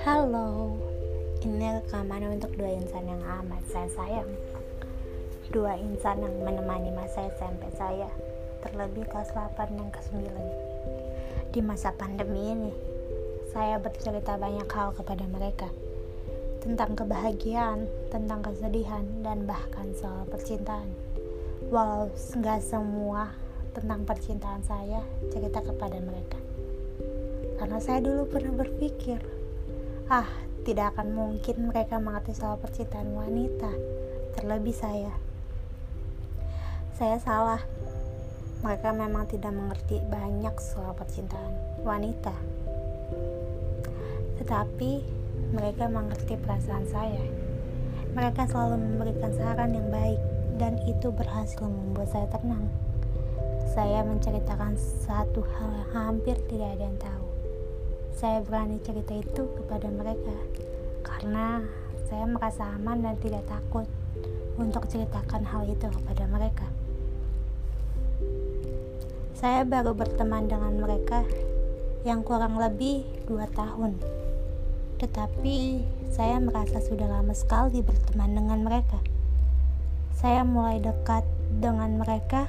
Halo, ini rekaman untuk dua insan yang amat saya sayang. Dua insan yang menemani masa SMP saya Terlebih kelas 8 dan kelas 9 Di masa pandemi ini Saya bercerita banyak hal kepada mereka Tentang kebahagiaan, tentang kesedihan, dan bahkan soal percintaan. Walau nggak semua tentang percintaan saya cerita kepada mereka karena saya dulu pernah berpikir Ah, tidak akan mungkin mereka mengerti soal percintaan wanita, terlebih saya. Saya salah. Mereka memang tidak mengerti banyak soal percintaan wanita. Tetapi mereka mengerti perasaan saya. Mereka selalu memberikan saran yang baik dan itu berhasil membuat saya tenang. Saya menceritakan satu hal yang hampir tidak ada yang tahu saya berani cerita itu kepada mereka karena saya merasa aman dan tidak takut untuk ceritakan hal itu kepada mereka. Saya baru berteman dengan mereka yang kurang lebih dua tahun. Tetapi saya merasa sudah lama sekali berteman dengan mereka. Saya mulai dekat dengan mereka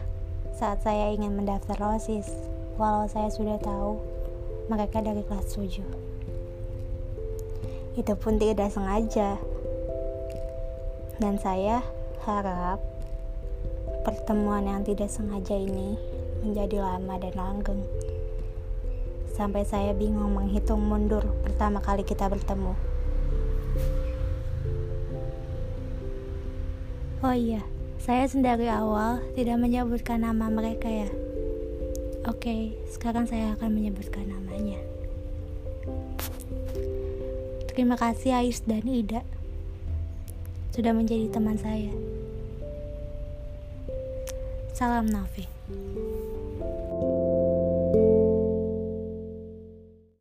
saat saya ingin mendaftar OSIS, walau saya sudah tahu mereka dari kelas 7 itu pun tidak sengaja. Dan saya harap pertemuan yang tidak sengaja ini menjadi lama dan langgeng. Sampai saya bingung menghitung mundur pertama kali kita bertemu. Oh iya saya sendiri awal tidak menyebutkan nama mereka ya Oke, sekarang saya akan menyebutkan namanya. Terima kasih Ais dan Ida sudah menjadi teman saya. Salam Nafi.